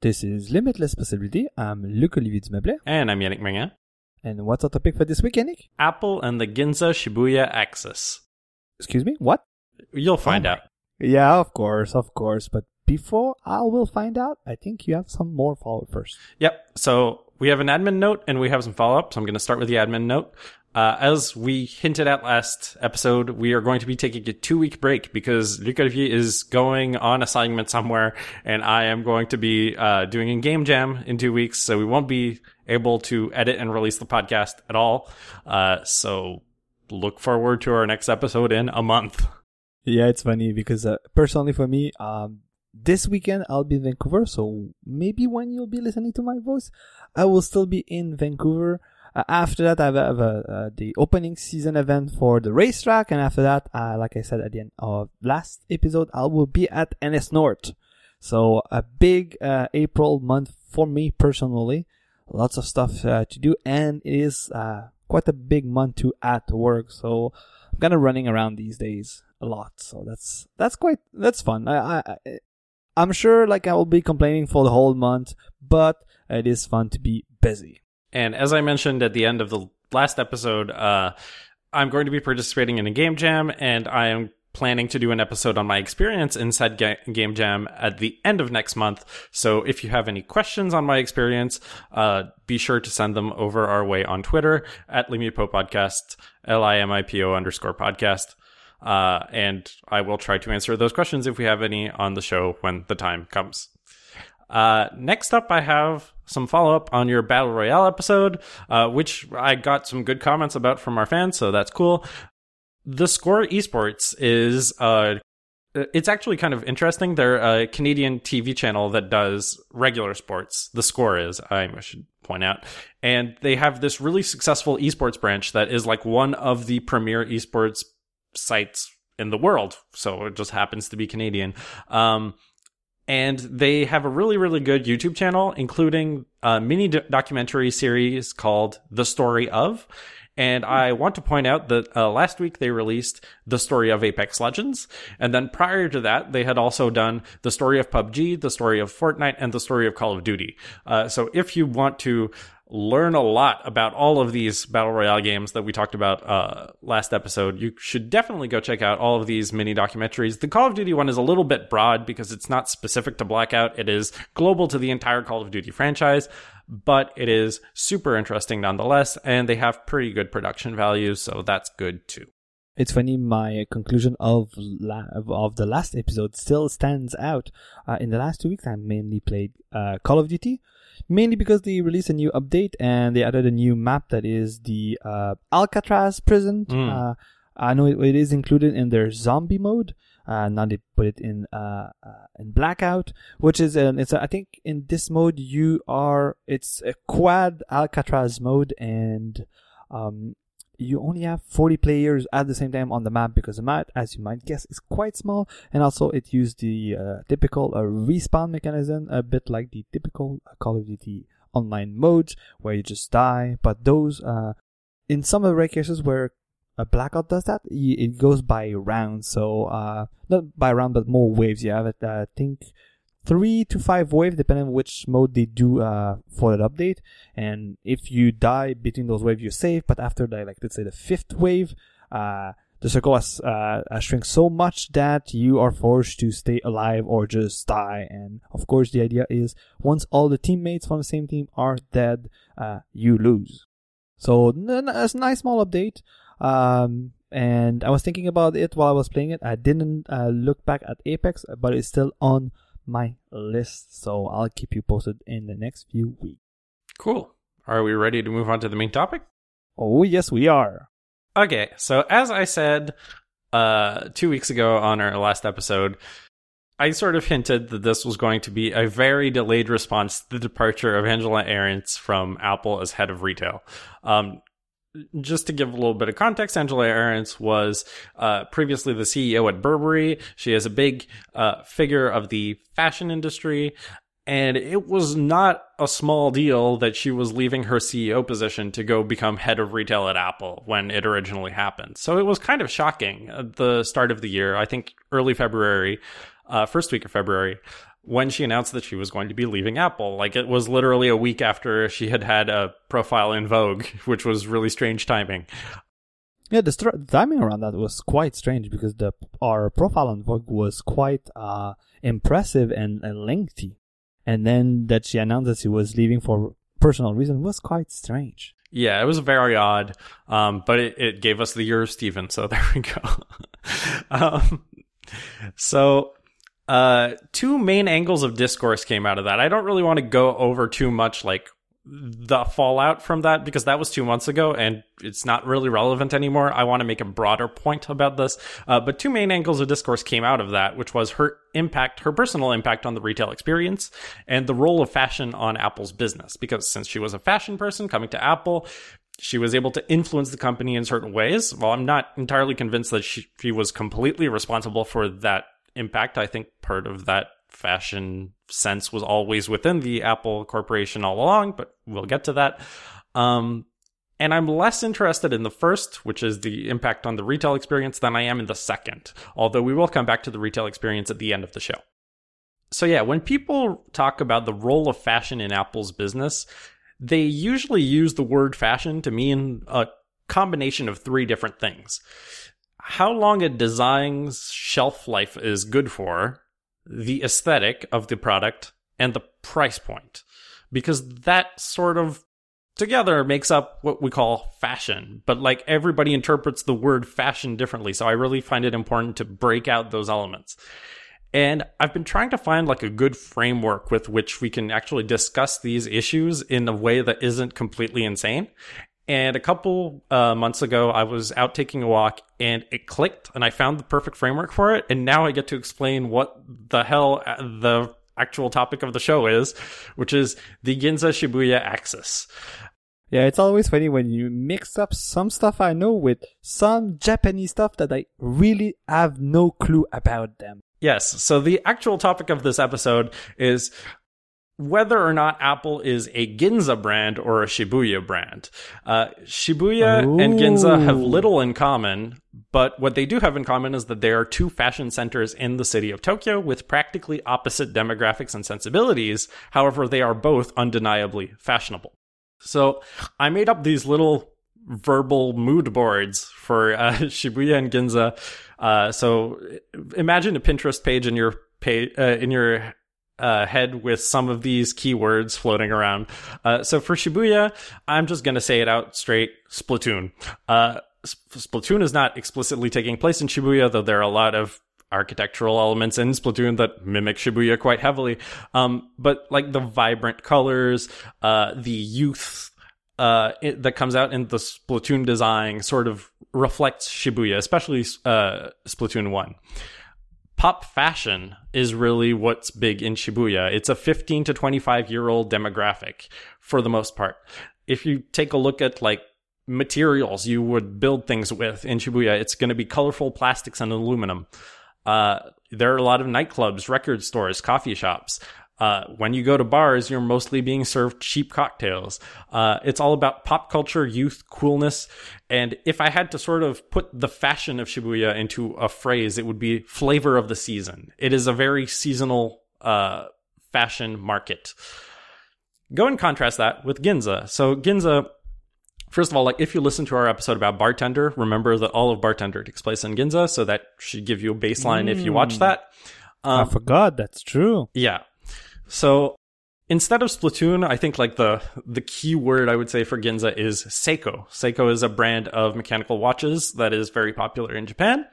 This is Limitless Possibility. I'm Luc-Olivier Dumeblet. And I'm Yannick Magnan. And what's our topic for this week, Yannick? Apple and the Ginza Shibuya axis. Excuse me? What? You'll find Oh. out. Yeah, of course, of course. But before I will find out, I think you have some more follow first. Yep. So we have an admin note and we have some follow up. So I'm going to start with the admin note. Uh, as we hinted at last episode, we are going to be taking a two week break because Luc Olivier is going on assignment somewhere and I am going to be uh, doing a game jam in two weeks. So we won't be able to edit and release the podcast at all. Uh, so look forward to our next episode in a month. Yeah, it's funny because uh, personally for me, um, this weekend I'll be in Vancouver, so maybe when you'll be listening to my voice, I will still be in Vancouver. Uh, after that, I have, uh, the opening season event for the racetrack, and after that, uh, like I said at the end of last episode, I will be at NS North. So a big uh, April month for me personally. Lots of stuff uh, to do, and it is uh, quite a big month to at work. So I'm kind of running around these days a lot. So that's that's quite that's fun. I I- I'm sure like I will be complaining for the whole month, but it is fun to be busy. And as I mentioned at the end of the last episode, uh, I'm going to be participating in a game jam, and I am planning to do an episode on my experience in said ga- game jam at the end of next month. So if you have any questions on my experience, uh, be sure to send them over our way on Twitter at Limipo Podcast, L I M I P O underscore podcast. Uh, and I will try to answer those questions if we have any on the show when the time comes. Uh, next up, I have some follow up on your Battle Royale episode, uh, which I got some good comments about from our fans, so that's cool. The Score Esports is, uh, it's actually kind of interesting. They're a Canadian TV channel that does regular sports. The Score is, I should point out. And they have this really successful esports branch that is like one of the premier esports sites in the world. So it just happens to be Canadian. Um, and they have a really really good youtube channel including a mini do- documentary series called the story of and i want to point out that uh, last week they released the story of apex legends and then prior to that they had also done the story of pubg the story of fortnite and the story of call of duty uh, so if you want to learn a lot about all of these battle royale games that we talked about uh, last episode, you should definitely go check out all of these mini documentaries. The Call of Duty one is a little bit broad because it's not specific to Blackout. It is global to the entire Call of Duty franchise, but it is super interesting nonetheless, and they have pretty good production values, so that's good too. It's funny. My conclusion of la- of the last episode still stands out. Uh, in the last two weeks, I mainly played uh, Call of Duty, mainly because they released a new update and they added a new map that is the uh, Alcatraz prison. Mm. Uh, I know it, it is included in their zombie mode. Uh, now they put it in uh, uh, in blackout, which is an it's a, I think in this mode you are it's a quad Alcatraz mode and um you only have 40 players at the same time on the map because the map, as you might guess, is quite small. And also, it used the uh, typical uh, respawn mechanism, a bit like the typical uh, Call of Duty online modes where you just die. But those, uh, in some of the rare cases where a blackout does that, it goes by rounds. So, uh, not by round, but more waves. You have it, I think, three to five waves, depending on which mode they do uh, for that update. And if you die between those waves, you're safe. But after the like, let's say the fifth wave, uh, the circle has, uh, shrunk so much that you are forced to stay alive or just die. And of course, the idea is once all the teammates from the same team are dead, uh, you lose. So it's a nice small update. Um, and I was thinking about it while I was playing it. I didn't uh, look back at Apex, but it's still on my list. So I'll keep you posted in the next few weeks. Cool. Are we ready to move on to the main topic? Oh, yes, we are. Okay, so as I said uh, two weeks ago on our last episode, I sort of hinted that this was going to be a very delayed response to the departure of Angela Ahrendts from Apple as head of retail. Um, just to give a little bit of context, Angela Ahrendts was uh, previously the CEO at Burberry. She is a big uh, figure of the fashion industry. And it was not a small deal that she was leaving her CEO position to go become head of retail at Apple when it originally happened. So it was kind of shocking at the start of the year. I think early February, uh, first week of February, when she announced that she was going to be leaving Apple. Like it was literally a week after she had had a profile in Vogue, which was really strange timing. Yeah, the str- timing around that was quite strange because the our profile on Vogue was quite uh, impressive and, and lengthy, and then that she announced that she was leaving for personal reasons was quite strange. Yeah, it was very odd, um, but it, it gave us the year of Steven, so there we go. um, so uh, two main angles of discourse came out of that. I don't really want to go over too much like the fallout from that because that was two months ago and it's not really relevant anymore. I want to make a broader point about this. Uh, but two main angles of discourse came out of that, which was her impact, her personal impact on the retail experience and the role of fashion on Apple's business. Because since she was a fashion person coming to Apple, she was able to influence the company in certain ways. Well, I'm not entirely convinced that she, she was completely responsible for that impact. I think part of that fashion sense was always within the Apple Corporation all along, but we'll get to that. Um, and I'm less interested in the first, which is the impact on the retail experience, than I am in the second, although we will come back to the retail experience at the end of the show. So, yeah, when people talk about the role of fashion in Apple's business, they usually use the word fashion to mean a combination of three different things. How long a design's shelf life is good for, the aesthetic of the product and the price point. Because that sort of together makes up what we call fashion. But like everybody interprets the word fashion differently so i really find it important to break out those elements. And i've been trying to find like a good framework with which we can actually discuss these issues in a way that isn't completely insane. And a couple uh, months ago, I was out taking a walk and it clicked and I found the perfect framework for it. And now I get to explain what the hell uh, the actual topic of the show is, which is the Ginza Shibuya axis. Yeah, it's always funny when you mix up some stuff I know with some Japanese stuff that I really have no clue about them. Yes. So the actual topic of this episode is whether or not Apple is a Ginza brand or a Shibuya brand. Uh, Shibuya Ooh. and Ginza have little in common, but what they do have in common is that they are two fashion centers in the city of Tokyo with practically opposite demographics and sensibilities. However, they are both undeniably fashionable. So I made up these little verbal mood boards for uh, Shibuya and Ginza. Uh, so imagine a Pinterest page in your page, uh, in your uh, head with some of these keywords floating around. Uh, so for Shibuya, I'm just going to say it out straight Splatoon. Uh, Splatoon is not explicitly taking place in Shibuya, though there are a lot of architectural elements in Splatoon that mimic Shibuya quite heavily. Um, but like the vibrant colors, uh, the youth, uh, it, that comes out in the Splatoon design sort of reflects Shibuya, especially, uh, Splatoon 1 pop fashion is really what's big in Shibuya. It's a 15 to 25 year old demographic for the most part. If you take a look at like materials you would build things with in Shibuya, it's going to be colorful plastics and aluminum. Uh, there are a lot of nightclubs, record stores, coffee shops. Uh, when you go to bars, you're mostly being served cheap cocktails. Uh, it's all about pop culture, youth, coolness. And if I had to sort of put the fashion of Shibuya into a phrase, it would be flavor of the season. It is a very seasonal, uh, fashion market. Go and contrast that with Ginza. So Ginza, first of all, like if you listen to our episode about Bartender, remember that all of Bartender takes place in Ginza. So that should give you a baseline mm. if you watch that. Um, I forgot. That's true. Yeah. So instead of Splatoon, I think like the the key word I would say for Ginza is Seiko. Seiko is a brand of mechanical watches that is very popular in Japan.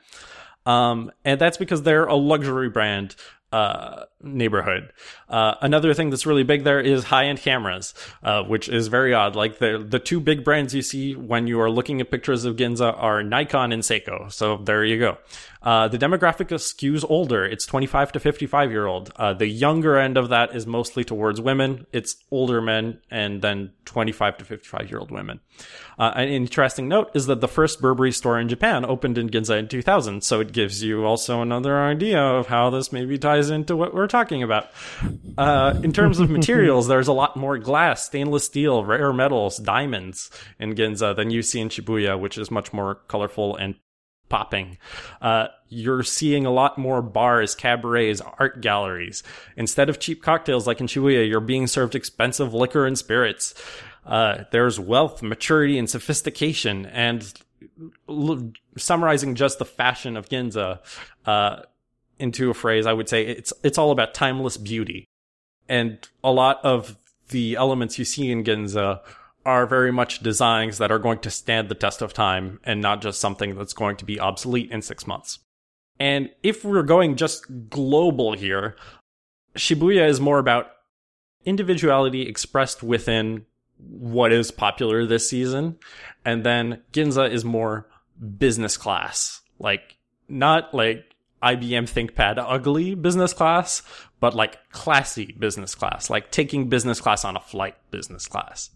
Um, and that's because they're a luxury brand uh, neighborhood. Uh, another thing that's really big there is high end cameras, uh, which is very odd. Like the the two big brands you see when you are looking at pictures of Ginza are Nikon and Seiko. So there you go. Uh, the demographic skews older. It's 25 to 55 year old. Uh, the younger end of that is mostly towards women. It's older men and then 25 to 55 year old women. Uh, an interesting note is that the first Burberry store in Japan opened in Ginza in 2000. So it gives you also another idea of how this maybe ties into what we're talking about. Uh, in terms of materials, there's a lot more glass, stainless steel, rare metals, diamonds in Ginza than you see in Shibuya, which is much more colorful and popping. Uh, you're seeing a lot more bars, cabarets, art galleries. Instead of cheap cocktails like in Shibuya, you're being served expensive liquor and spirits. Uh, there's wealth, maturity, and sophistication. And l- summarizing just the fashion of Ginza uh, into a phrase, I would say it's it's all about timeless beauty. And a lot of the elements you see in Ginza are very much designs that are going to stand the test of time and not just something that's going to be obsolete in six months. And if we're going just global here, Shibuya is more about individuality expressed within what is popular this season. And then Ginza is more business class. Like, not like IBM ThinkPad ugly business class, but like classy business class, like taking business class on a flight business class.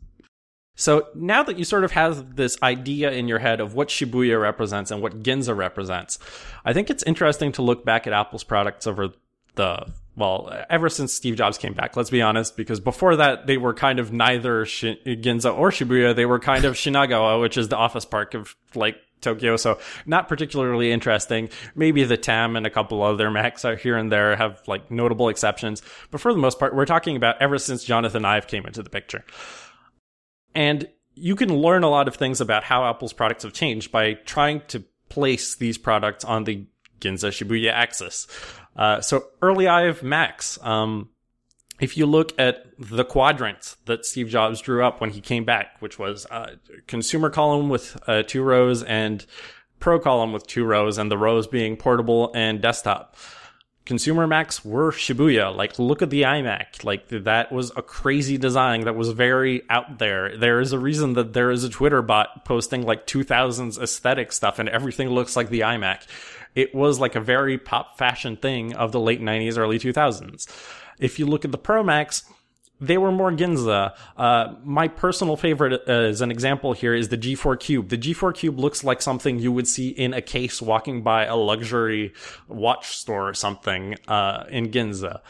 So now that you sort of have this idea in your head of what Shibuya represents and what Ginza represents, I think it's interesting to look back at Apple's products over the well, ever since Steve Jobs came back, let's be honest, because before that they were kind of neither Ginza or Shibuya. They were kind of Shinagawa, which is the office park of like Tokyo. So not particularly interesting. Maybe the TAM and a couple other Macs out here and there have like notable exceptions. But for the most part, we're talking about ever since Jonathan Ive came into the picture. And you can learn a lot of things about how Apple's products have changed by trying to place these products on the Ginza Shibuya axis. Uh, so early Ive Macs, um, if you look at the quadrant that Steve Jobs drew up when he came back, which was consumer column with uh, two rows and pro column with two rows, and the rows being portable and desktop. Consumer Macs were Shibuya. Like, look at the iMac. Like, that was a crazy design that was very out there. There is a reason that there is a Twitter bot posting like 2000s aesthetic stuff and everything looks like the iMac. It was like a very pop fashion thing of the late 90s, early 2000s. If you look at the Pro Macs, they were more Ginza. Uh, my personal favorite uh, as an example here is the G4 Cube. The G4 Cube looks like something you would see in a case walking by a luxury watch store or something uh, in Ginza.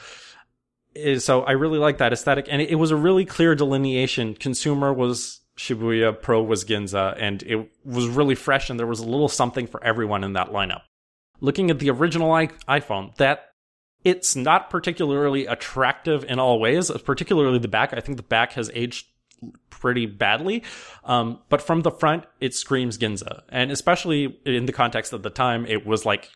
Uh, so I really like that aesthetic, and it, it was a really clear delineation. Consumer was Shibuya, Pro was Ginza, and it was really fresh, and there was a little something for everyone in that lineup. Looking at the original iPhone, that it's not particularly attractive in all ways, particularly the back. I think the back has aged pretty badly. Um, but from the front, it screams Ginza. And especially in the context of the time, it was like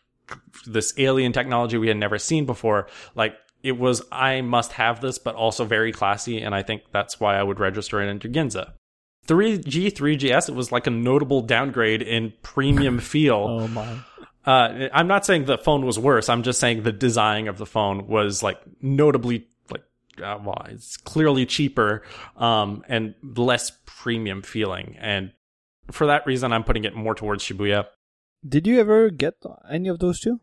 this alien technology we had never seen before. Like, it was, I must have this, but also very classy. And I think that's why I would register it into Ginza. 3G, 3GS, it was like a notable downgrade in premium feel. oh my. Uh, I'm not saying the phone was worse. I'm just saying the design of the phone was like notably like uh, well, it's clearly cheaper um, and less premium feeling. And for that reason, I'm putting it more towards Shibuya. Did you ever get any of those two?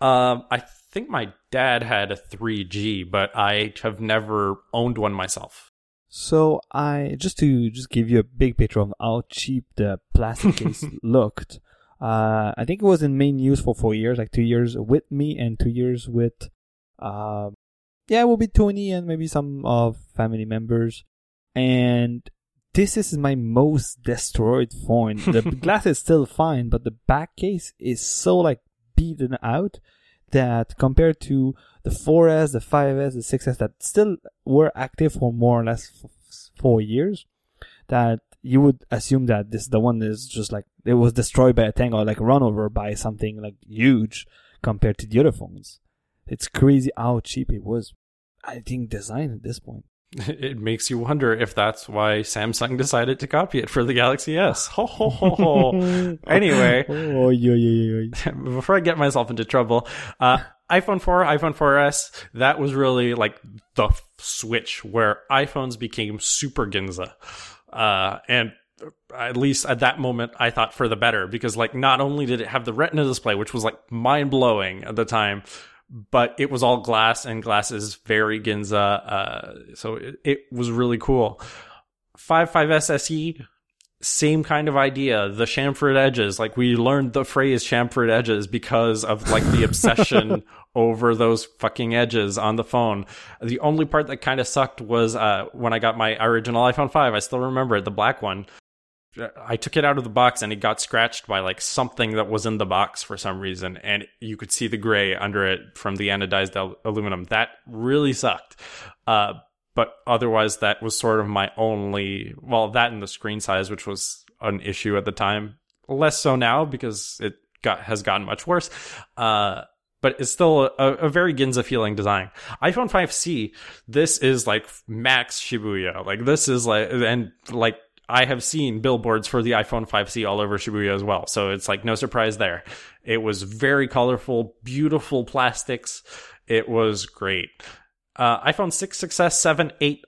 Um, I think my dad had a 3G, but I have never owned one myself. So I just to just give you a big picture of how cheap the plastic case looked. Uh, I think it was in main use for four years, like two years with me and two years with, uh, yeah, it will be Tony and maybe some of family members. And this is my most destroyed phone. The glass is still fine, but the back case is so like beaten out that compared to the 4S, the 5S, the 6S that still were active for more or less f- four years, that you would assume that this the one is just like it was destroyed by a tank or like run over by something like huge compared to the other phones. It's crazy how cheap it was. I think design at this point. It makes you wonder if that's why Samsung decided to copy it for the Galaxy S. Ho ho ho ho. anyway, oh, yeah, yeah, yeah. before I get myself into trouble, uh, iPhone 4, iPhone 4S, that was really like the switch where iPhones became super Ginza. Uh, and at least at that moment, I thought for the better because like not only did it have the Retina display, which was like mind blowing at the time, but it was all glass and glass is very Ginza. Uh, so it, it was really cool. 55 SE, same kind of idea. The chamfered edges, like we learned the phrase chamfered edges because of like the obsession over those fucking edges on the phone. The only part that kind of sucked was uh, when I got my original iPhone 5. I still remember it, the black one. I took it out of the box and it got scratched by like something that was in the box for some reason, and you could see the gray under it from the anodized al- aluminum. That really sucked. Uh, but otherwise, that was sort of my only. Well, that and the screen size, which was an issue at the time. Less so now because it got has gotten much worse. Uh, but it's still a, a, very Ginza feeling design. iPhone 5C, this is like max Shibuya. Like this is like, and like I have seen billboards for the iPhone 5C all over Shibuya as well. So it's like no surprise there. It was very colorful, beautiful plastics. It was great. Uh, iPhone 6, 6S, 7, 8,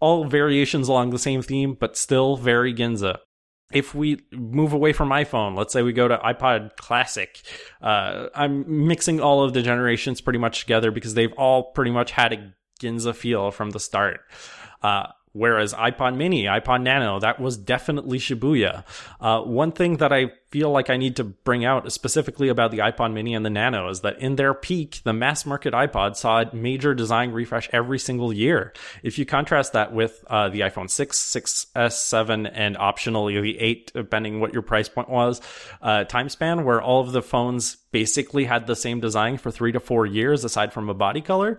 all variations along the same theme, but still very Ginza. If we move away from iPhone, let's say we go to iPod Classic, uh, I'm mixing all of the generations pretty much together because they've all pretty much had a Ginza feel from the start. Uh, Whereas iPod Mini, iPod Nano, that was definitely Shibuya. Uh, one thing that I feel like I need to bring out specifically about the iPod Mini and the Nano is that in their peak, the mass market iPod saw a major design refresh every single year. If you contrast that with uh, the iPhone 6, 6S, 7, and optionally the 8, depending what your price point was, uh, time span where all of the phones basically had the same design for three to four years aside from a body color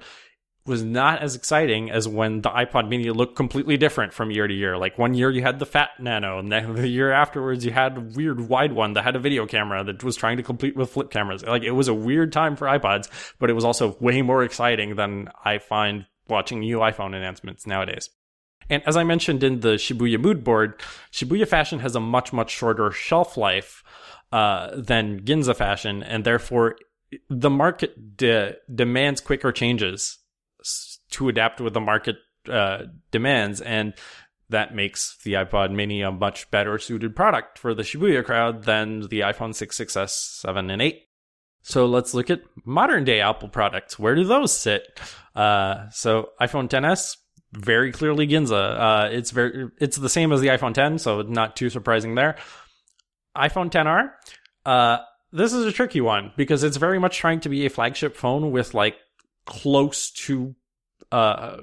was not as exciting as when the iPod mini looked completely different from year to year. Like one year you had the fat nano, and then the year afterwards you had a weird wide one that had a video camera that was trying to compete with flip cameras. Like it was a weird time for iPods, but it was also way more exciting than I find watching new iPhone announcements nowadays. And as I mentioned in the Shibuya mood board, Shibuya fashion has a much, much shorter shelf life uh, than Ginza fashion, and therefore the market de- demands quicker changes to adapt with the market uh, demands, and that makes the iPod Mini a much better suited product for the Shibuya crowd than the iPhone 6, 6S, 7, and 8. So let's look at modern day Apple products. Where do those sit? Uh, so iPhone 10s, very clearly Ginza. Uh, it's very, it's the same as the iPhone 10, so not too surprising there. iPhone 10R, uh, this is a tricky one because it's very much trying to be a flagship phone with like close to uh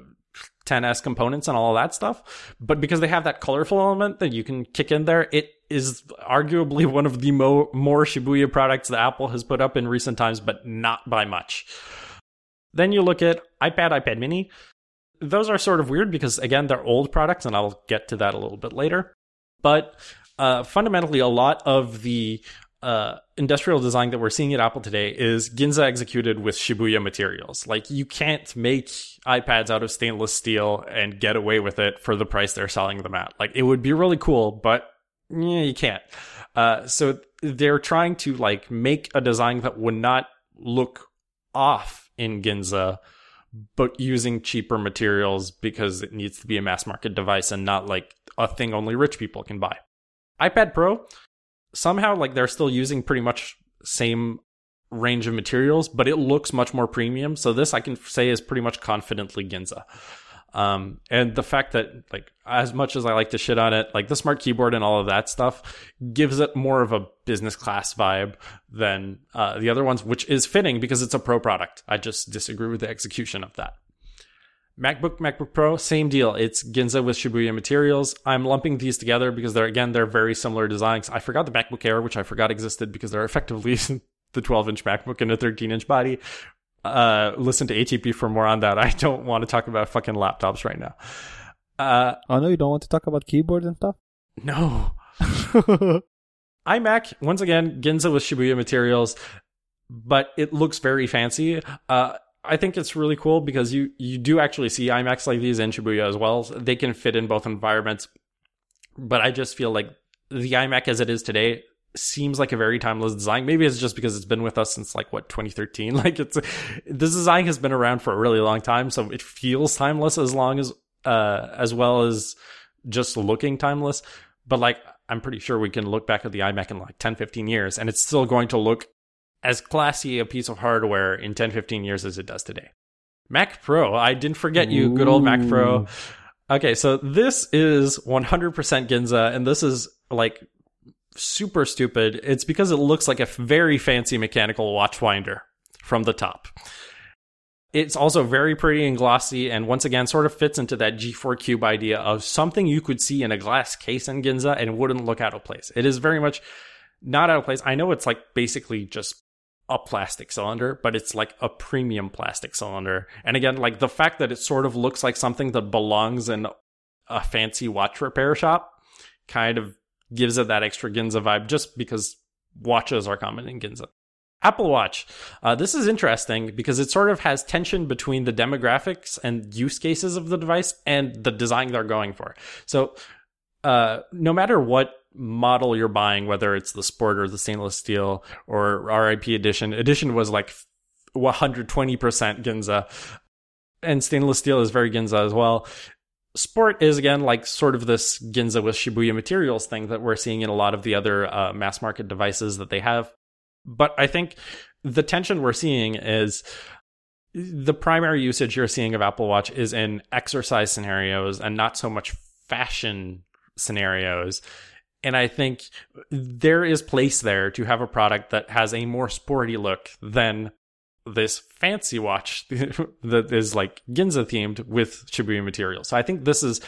10s components and all of that stuff. But because they have that colorful element that you can kick in there it is arguably one of the mo- more shibuya products that apple has put up in recent times but not by much. Then you look at ipad ipad mini. Those are sort of weird because again they're old products and i'll get to that a little bit later. But uh, fundamentally a lot of the uh, industrial design that we're seeing at Apple today is Ginza executed with Shibuya materials. Like you can't make iPads out of stainless steel and get away with it for the price they're selling them at. Like it would be really cool, but yeah, you can't. Uh, so they're trying to like make a design that would not look off in Ginza, but using cheaper materials because it needs to be a mass market device and not like a thing only rich people can buy. iPad Pro somehow like they're still using pretty much same range of materials, but it looks much more premium. So this I can say is pretty much confidently Ginza. Um, and the fact that like as much as I like to shit on it, like the smart keyboard and all of that stuff gives it more of a business class vibe than uh, the other ones, which is fitting because it's a pro product. I just disagree with the execution of that. MacBook, MacBook Pro, same deal. It's Ginza with Shibuya materials. I'm lumping these together because they're again they're very similar designs. I forgot the MacBook Air, which I forgot existed because they're effectively the 12 inch MacBook and a 13 inch body. Uh, listen to ATP for more on that. I don't want to talk about fucking laptops right now. Uh, oh no, you don't want to talk about keyboards and stuff. No. iMac once again Ginza with Shibuya materials, but it looks very fancy. Uh, I think it's really cool because you you do actually see iMacs like these in Shibuya as well. They can fit in both environments, but I just feel like the iMac as it is today seems like a very timeless design. Maybe it's just because it's been with us since like what 2013. Like it's this design has been around for a really long time, so it feels timeless as long as uh as well as just looking timeless. But like I'm pretty sure we can look back at the iMac in like 10, 15 years and it's still going to look as classy a piece of hardware in 10, 15 years as it does today. Mac Pro, I didn't forget you, good old Mac Pro. Okay, so this is 100% Ginza, and this is like super stupid. It's because it looks like a very fancy mechanical watch winder from the top. It's also very pretty and glossy, and once again, sort of fits into that G4 Cube idea of something you could see in a glass case in Ginza and wouldn't look out of place. It is very much not out of place. I know it's like basically just a plastic cylinder, but it's like a premium plastic cylinder. And again, like the fact that it sort of looks like something that belongs in a fancy watch repair shop kind of gives it that extra Ginza vibe just because watches are common in Ginza. Apple Watch. Uh, this is interesting because it sort of has tension between the demographics and use cases of the device and the design they're going for. So, uh, no matter what model you're buying, whether it's the Sport or the stainless steel or RIP edition, edition was like 120% Ginza, and stainless steel is very Ginza as well. Sport is again like sort of this Ginza with Shibuya materials thing that we're seeing in a lot of the other uh, mass market devices that they have. But I think the tension we're seeing is the primary usage you're seeing of Apple Watch is in exercise scenarios and not so much fashion scenarios. And I think there is place there to have a product that has a more sporty look than this fancy watch that is like Ginza themed with Shibuya material. So I think this is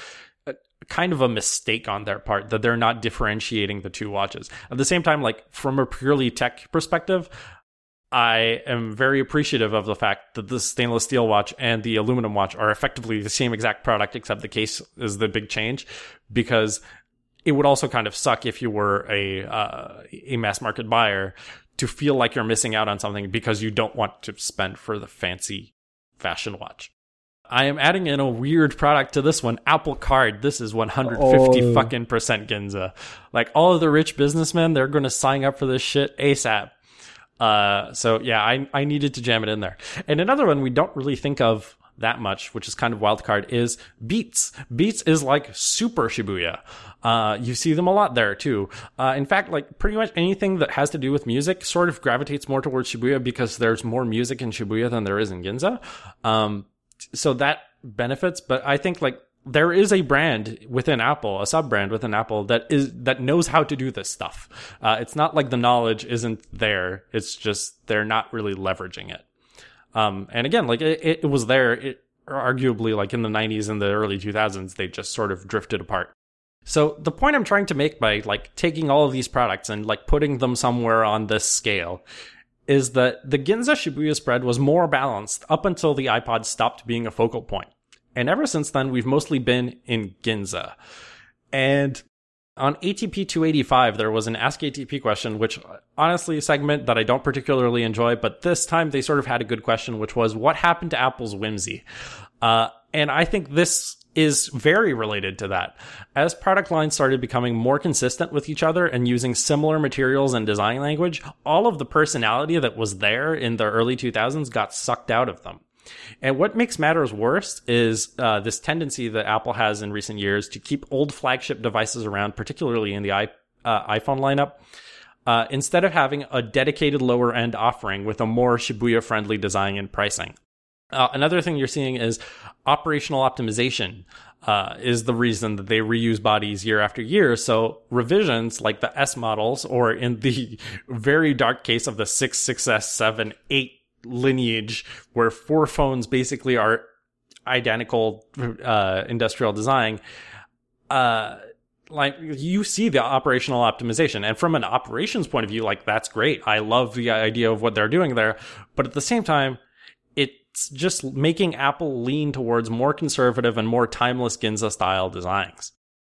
kind of a mistake on their part that they're not differentiating the two watches. At the same time, like from a purely tech perspective, I am very appreciative of the fact that the stainless steel watch and the aluminum watch are effectively the same exact product, except the case is the big change because it would also kind of suck if you were a uh, a mass market buyer to feel like you're missing out on something because you don't want to spend for the fancy fashion watch. I am adding in a weird product to this one, Apple Card. This is 150 oh. fucking percent Ginza. Like all of the rich businessmen, they're going to sign up for this shit ASAP. Uh, so yeah, I I needed to jam it in there. And another one we don't really think of that much, which is kind of wild card, is Beats. Beats is like super Shibuya. Uh, you see them a lot there too. Uh, in fact, like pretty much anything that has to do with music sort of gravitates more towards Shibuya because there's more music in Shibuya than there is in Ginza. Um, so that benefits, but I think like there is a brand within Apple, a sub brand within Apple that is that knows how to do this stuff. Uh, it's not like the knowledge isn't there; it's just they're not really leveraging it. Um, and again, like it, it was there. It, arguably, like in the '90s and the early 2000s, they just sort of drifted apart. So the point I'm trying to make by like taking all of these products and like putting them somewhere on this scale is that the Ginza Shibuya spread was more balanced up until the iPod stopped being a focal point. And ever since then, we've mostly been in Ginza. And on ATP 285, there was an Ask ATP question, which honestly, a segment that I don't particularly enjoy, but this time they sort of had a good question, which was, what happened to Apple's whimsy? Uh, and I think this is very related to that. As product lines started becoming more consistent with each other and using similar materials and design language, all of the personality that was there in the early 2000s got sucked out of them. And what makes matters worse is uh, this tendency that Apple has in recent years to keep old flagship devices around, particularly in the I, uh, iPhone lineup, uh, instead of having a dedicated lower end offering with a more Shibuya friendly design and pricing. Uh, another thing you're seeing is operational optimization. Uh, is the reason that they reuse bodies year after year. So revisions like the S models, or in the very dark case of the 6, six S, 7, 8 lineage, where four phones basically are identical uh, industrial design, uh, like you see the operational optimization and from an operations point of view like that's great i love the idea of what they're doing there but at the same time it's just making Apple lean towards more conservative and more timeless Ginza style designs.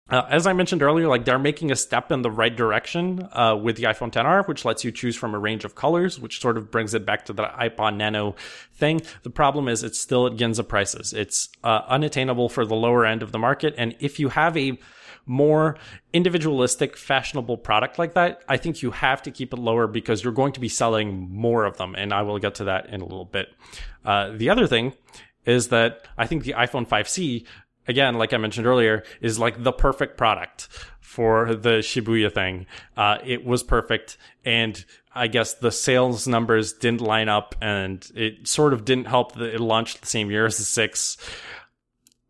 Uh, as I mentioned earlier, like they're making a step in the right direction uh, with the iPhone 10R, which lets you choose from a range of colors, which sort of brings it back to the iPod Nano thing. The problem is it's still at Ginza prices. It's uh, unattainable for the lower end of the market, and if you have a more individualistic, fashionable product like that, I think you have to keep it lower because you're going to be selling more of them. And I will get to that in a little bit. Uh, the other thing is that I think the iPhone 5C, again, like I mentioned earlier, is like the perfect product for the Shibuya thing. Uh, it was perfect. And I guess the sales numbers didn't line up and it sort of didn't help that it launched the same year as the 6,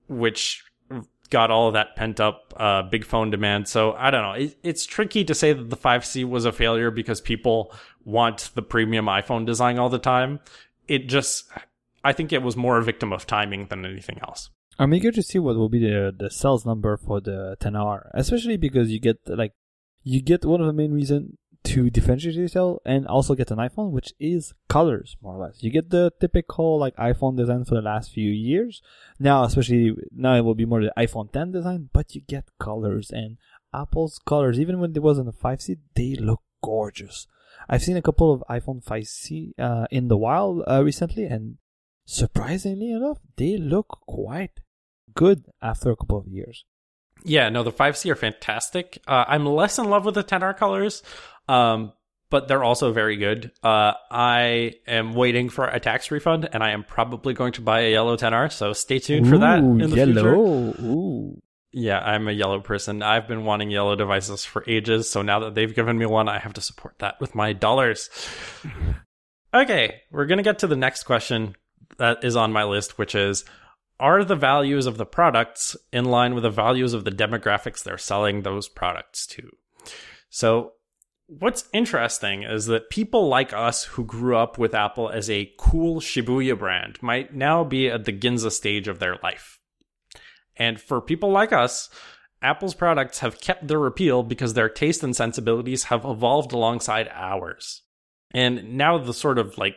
which got all of that pent up uh, big phone demand. So I don't know. It, it's tricky to say that the 5C was a failure because people want the premium iPhone design all the time. It just I think it was more a victim of timing than anything else. I'm eager to see what will be the the sales number for the 10R, especially because you get like you get one of the main reason to differentiate yourself and also get an iPhone, which is colors more or less. You get the typical like iPhone design for the last few years. Now, especially now, it will be more the iPhone 10 design, but you get colors and Apple's colors. Even when it was on the 5C, they look gorgeous. I've seen a couple of iPhone 5C uh, in the wild uh, recently, and surprisingly enough, they look quite good after a couple of years. Yeah, no, the 5C are fantastic. Uh, I'm less in love with the 10R colors, um, but they're also very good. Uh, I am waiting for a tax refund, and I am probably going to buy a yellow 10R, so stay tuned for that in the yellow. future. Ooh. Yeah, I'm a yellow person. I've been wanting yellow devices for ages, so now that they've given me one, I have to support that with my dollars. okay, we're going to get to the next question that is on my list, which is Are the values of the products in line with the values of the demographics they're selling those products to? So, what's interesting is that people like us who grew up with Apple as a cool Shibuya brand might now be at the Ginza stage of their life. And for people like us, Apple's products have kept their appeal because their taste and sensibilities have evolved alongside ours. And now the sort of like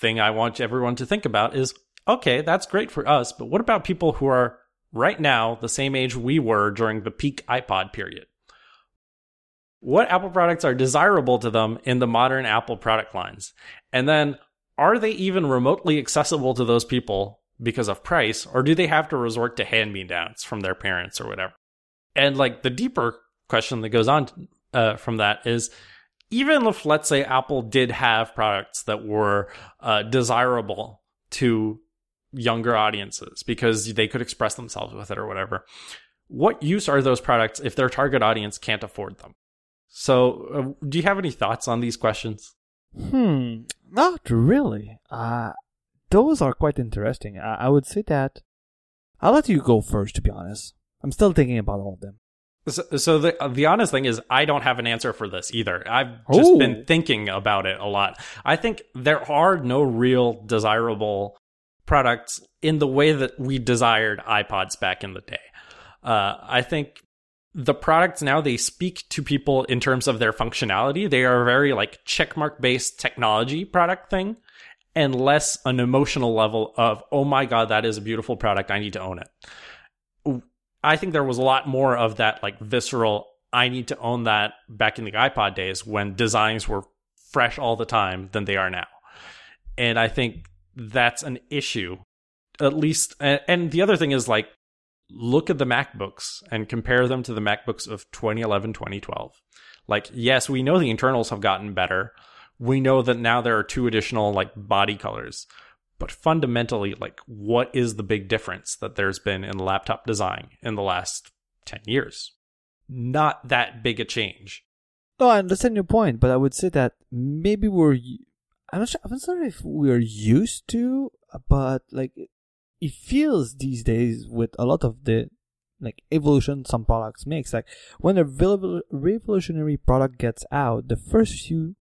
thing I want everyone to think about is okay, that's great for us, but what about people who are right now the same age we were during the peak iPod period? What Apple products are desirable to them in the modern Apple product lines? And then are they even remotely accessible to those people because of price, or do they have to resort to hand me downs from their parents or whatever? And like the deeper question that goes on uh, from that is even if, let's say, Apple did have products that were uh, desirable to younger audiences because they could express themselves with it or whatever, what use are those products if their target audience can't afford them? So, uh, do you have any thoughts on these questions? Hmm, not really. Uh, those are quite interesting. I, I would say that I'll let you go first, to be honest. I'm still thinking about all of them. So, so the the honest thing is, I don't have an answer for this either. I've just Ooh. been thinking about it a lot. I think there are no real desirable products in the way that we desired iPods back in the day. Uh, I think the products now they speak to people in terms of their functionality. They are very like checkmark based technology product thing, and less an emotional level of oh my god that is a beautiful product I need to own it. I think there was a lot more of that like visceral I need to own that back in the iPod days when designs were fresh all the time than they are now. And I think that's an issue at least and, the other thing is like look at the MacBooks and compare them to the MacBooks of 2011 2012. Like yes, we know the internals have gotten better. We know that now there are two additional like body colors but fundamentally like what is the big difference that there's been in laptop design in the last 10 years not that big a change No, I understand your point, but I would say that maybe we're. I'm not sure. I'm not sure if we're used to, but like it, feels these days with a lot of the like evolution some products makes. Like when a revolutionary product gets out, the first few,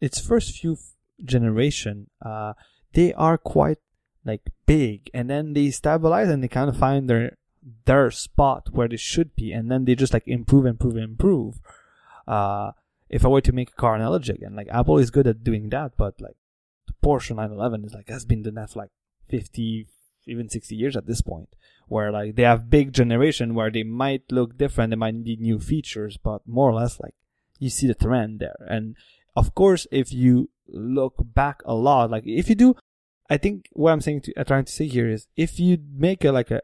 its first few generation, uh, they are quite like big, and then they stabilize and they kind of find their their spot where they should be, and then they just like improve, improve, improve. Uh, if I were to make a car analogy again, like Apple is good at doing that, but like the Porsche 911 is like has been doing that for like 50, even 60 years at this point, where like they have big generation where they might look different, they might need new features, but more or less like you see the trend there. And of course, if you look back a lot, like if you do, I think what I'm saying to, uh, trying to say here is if you make a like a,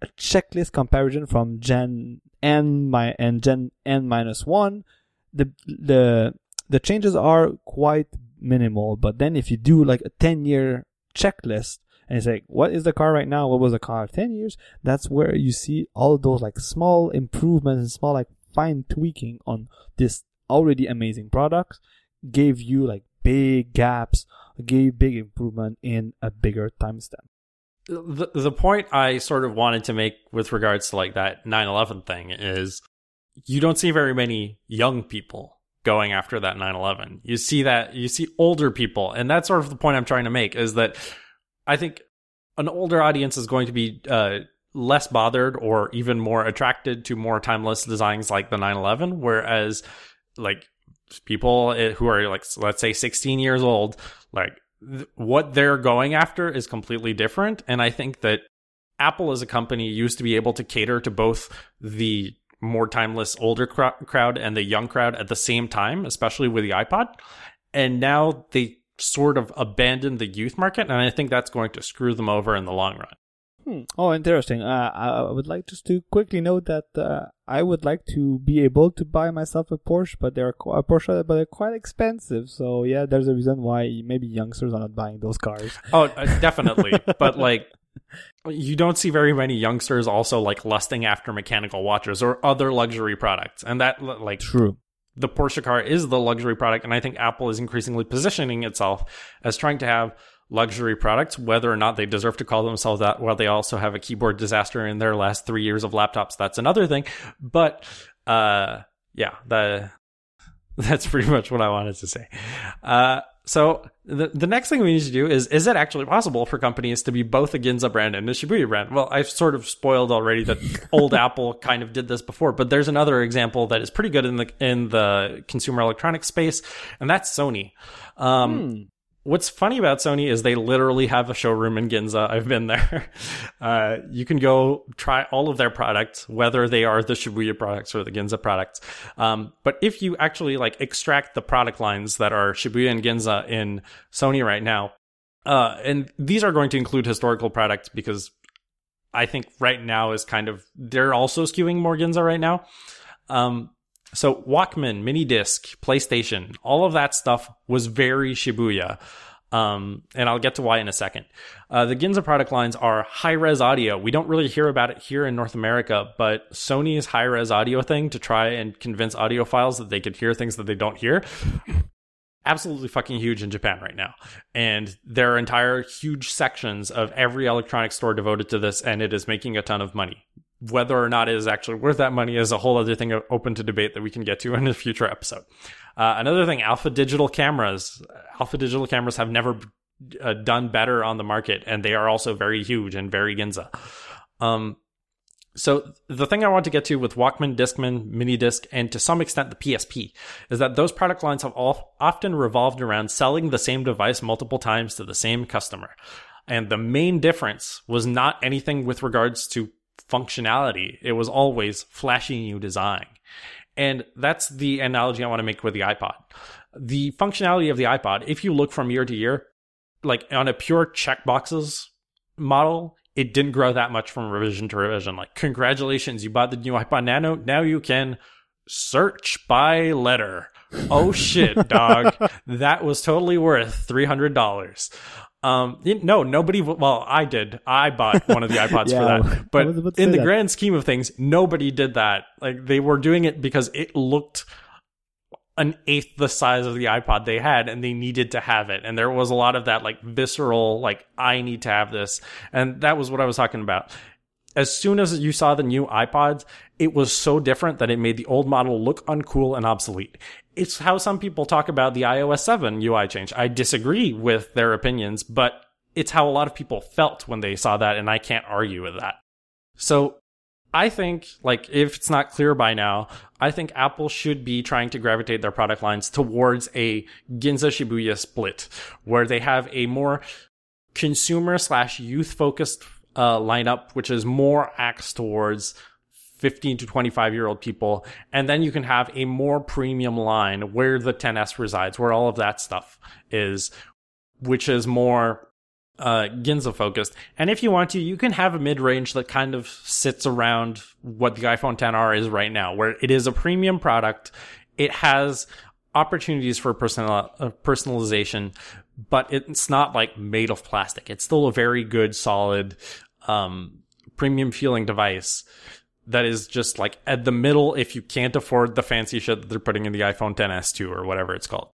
a checklist comparison from Gen N my and Gen N minus one, the the the changes are quite minimal. But then if you do like a ten year checklist and it's like what is the car right now? What was the car ten years? That's where you see all those like small improvements and small like fine tweaking on this already amazing product gave you like big gaps, gave big improvement in a bigger timestamp. the, the point i sort of wanted to make with regards to like that 9-11 thing is you don't see very many young people going after that 9-11 you see that you see older people. And that's sort of the point i'm trying to make is that I think an older audience is going to be uh, less bothered or even more attracted to more timeless designs like the 911, whereas like people eh, who are like let's say 16 years old, like th- what they're going after is completely different, and I think that Apple as a company used to be able to cater to both the more timeless older cr- crowd and the young crowd at the same time, especially with the iPod. And now they sort of abandoned the youth market, and I think that's going to screw them over in the long run. Hmm. Oh, interesting. Uh, I would like just to quickly note that uh, I would like to be able to buy myself a Porsche, but they're a Porsche, but they're quite expensive. So yeah, there's a reason why maybe youngsters are not buying those cars. Oh, uh, definitely. but like, you don't see very many youngsters also like lusting after mechanical watches or other luxury products, and that like true. The Porsche car is the luxury product, and I think Apple is increasingly positioning itself as trying to have luxury products, whether or not they deserve to call themselves that, while they also have a keyboard disaster in their last three years of laptops. That's another thing. But uh, yeah, the that's pretty much what I wanted to say. Uh, so the the next thing we need to do is is it actually possible for companies to be both a Ginza brand and a Shibuya brand? Well, I've sort of spoiled already that old Apple kind of did this before, but there's another example that is pretty good in the in the consumer electronics space, and that's Sony. Um, hmm what's funny about Sony is they literally have a showroom in Ginza. I've been there. Uh, you can go try all of their products, whether they are the Shibuya products or the Ginza products. Um, but if you actually like extract the product lines that are Shibuya and Ginza in Sony right now, uh, and these are going to include historical products because I think right now is kind of they're also skewing more Ginza right now. Um, so Walkman, mini disc, PlayStation, all of that stuff was very Shibuya. Um, and I'll get to why in a second. Uh, the Ginza product lines are high res audio. We don't really hear about it here in North America, but Sony's high res audio thing to try and convince audiophiles that they could hear things that they don't hear. Absolutely fucking huge in Japan right now. And there are entire huge sections of every electronic store devoted to this, and it is making a ton of money whether or not it is actually worth that money is a whole other thing open to debate that we can get to in a future episode. Uh, another thing, alpha digital cameras. Alpha digital cameras have never uh, done better on the market, and they are also very huge and very Ginza. Um, so the thing I want to get to with Walkman, Discman, Mini Disc, and to some extent the PSP is that those product lines have all, often revolved around selling the same device multiple times to the same customer. And the main difference was not anything with regards to functionality. It was always flashy new design. And that's the analogy I want to make with the iPod. The functionality of the iPod, if you look from year to year, like on a pure checkboxes model, it didn't grow that much from revision to revision. Like, congratulations, you bought the new iPod Nano. Now you can search by letter. Oh shit, dog. that was totally worth $300. Um, no, nobody. Well, I did. I bought one of the iPods yeah, for that. But in the that. grand scheme of things, nobody did that. Like they were doing it because it looked an eighth the size of the iPod they had, and they needed to have it. And there was a lot of that like visceral, like I need to have this, and that was what I was talking about. As soon as you saw the new iPods, it was so different that it made the old model look uncool and obsolete it's how some people talk about the iOS 7 UI change. I disagree with their opinions, but it's how a lot of people felt when they saw that, and I can't argue with that. So I think, like, if it's not clear by now, I think Apple should be trying to gravitate their product lines towards a Ginza Shibuya split, where they have a more consumer slash youth focused uh, lineup, which is more acts towards 15 to 25 year old people. And then you can have a more premium line where the 10S resides, where all of that stuff is, which is more uh, Ginza focused. And if you want to, you can have a mid range that kind of sits around what the iPhone 10R is right now, where it is a premium product. It has opportunities for personal, uh, personalization, but it's not like made of plastic. It's still a very good, solid, um, premium feeling device that is just like at the middle if you can't afford the fancy shit that they're putting in the iPhone 10s2 or whatever it's called.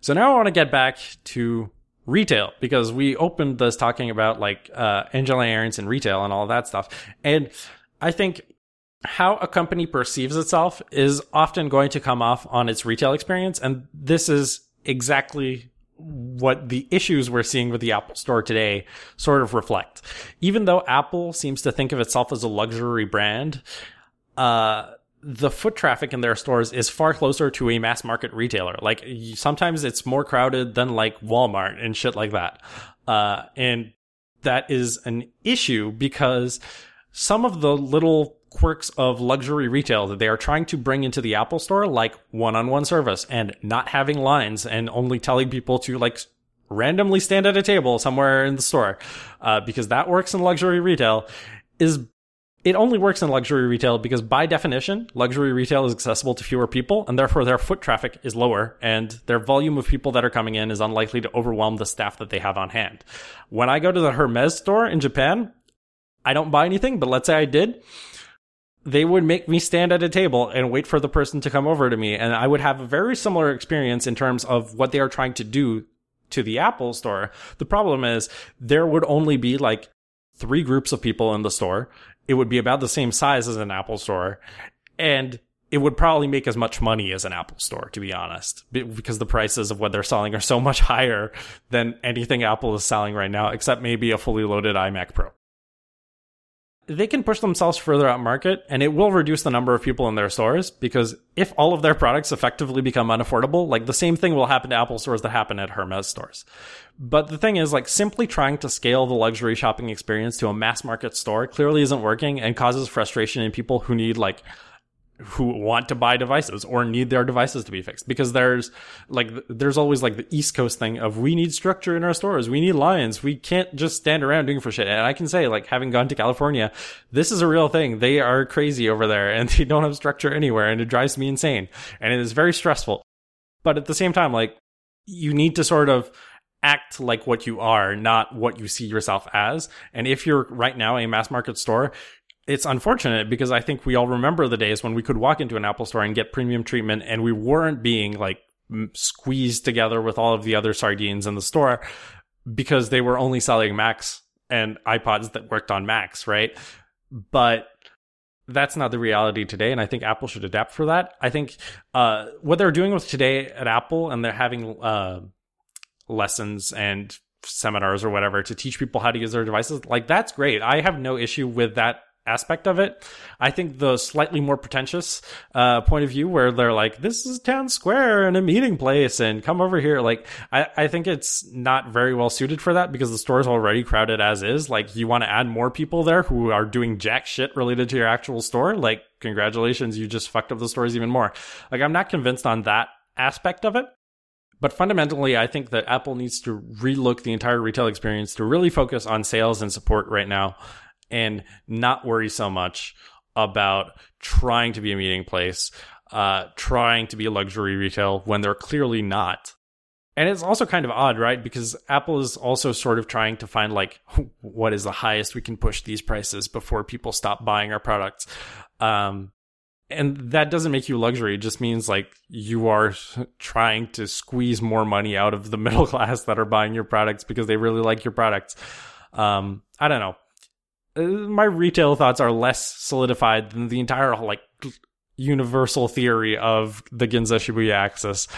So now I want to get back to retail because we opened this talking about like uh, Angela Ahrendts and retail and all that stuff. And I think how a company perceives itself is often going to come off on its retail experience. And this is exactly what the issues we're seeing with the Apple Store today sort of reflect. Even though Apple seems to think of itself as a luxury brand, uh, the foot traffic in their stores is far closer to a mass market retailer. Like sometimes it's more crowded than like Walmart and shit like that. Uh, and that is an issue because some of the little quirks of luxury retail that they are trying to bring into the Apple store, like one-on-one service and not having lines and only telling people to like randomly stand at a table somewhere in the store, uh, because that works in luxury retail is it only works in luxury retail because by definition, luxury retail is accessible to fewer people and therefore their foot traffic is lower and their volume of people that are coming in is unlikely to overwhelm the staff that they have on hand. When I go to the Hermes store in Japan, I don't buy anything, but let's say I did. They would make me stand at a table and wait for the person to come over to me. And I would have a very similar experience in terms of what they are trying to do to the Apple store. The problem is there would only be like three groups of people in the store it would be about the same size as an Apple store. And it would probably make as much money as an Apple store, to be honest, because the prices of what they're selling are so much higher than anything Apple is selling right now, except maybe a fully loaded iMac Pro they can push themselves further out market and it will reduce the number of people in their stores because if all of their products effectively become unaffordable, like the same thing will happen to Apple stores that happen at Hermes stores. But the thing is like simply trying to scale the luxury shopping experience to a mass market store clearly isn't working and causes frustration in people who need like who want to buy devices or need their devices to be fixed. Because there's like there's always like the east coast thing of we need structure in our stores. We need lines. We can't just stand around doing for shit. And i can say like having gone to california this is a real thing. They are crazy over there and they don't have structure anywhere and it drives me insane. And it is very stressful. But at the same time like you need to sort of act like what you are, not what you see yourself as. And if you're right now a mass market store, it's unfortunate because I think we all remember the days when we could walk into an Apple store and get premium treatment and we weren't being like squeezed together with all of the other sardines in the store because they were only selling Macs and iPods that worked on Macs, right? But that's not the reality today, and I think Apple should adapt for that. I think uh, what they're doing with today at Apple, and they're having uh, lessons and seminars or whatever to teach people how to use their devices, like that's great. I have no issue with that aspect of it. I think the slightly more pretentious uh, point of view, where they're like, "This is town square and a meeting place, and come over here," like I, I think it's not very well suited for that because the store is already crowded as is. Like, you want to add more people there who are doing jack shit related to your actual store. Like, congratulations, you just fucked up the stores even more. Like, I'm not convinced on that aspect of it. But fundamentally, I think that Apple needs to relook the entire retail experience to really focus on sales and support right now and not worry so much about trying to be a meeting place, uh, trying to be a luxury retail when they're clearly not. And it's also kind of odd, right? Because Apple is also sort of trying to find like what is the highest we can push these prices before people stop buying our products. Um, and that doesn't make you luxury. It just means like you are trying to squeeze more money out of the middle class that are buying your products because they really like your products. Um, I don't know. My retail thoughts are less solidified than the entire like universal theory of the Ginza Shibuya axis.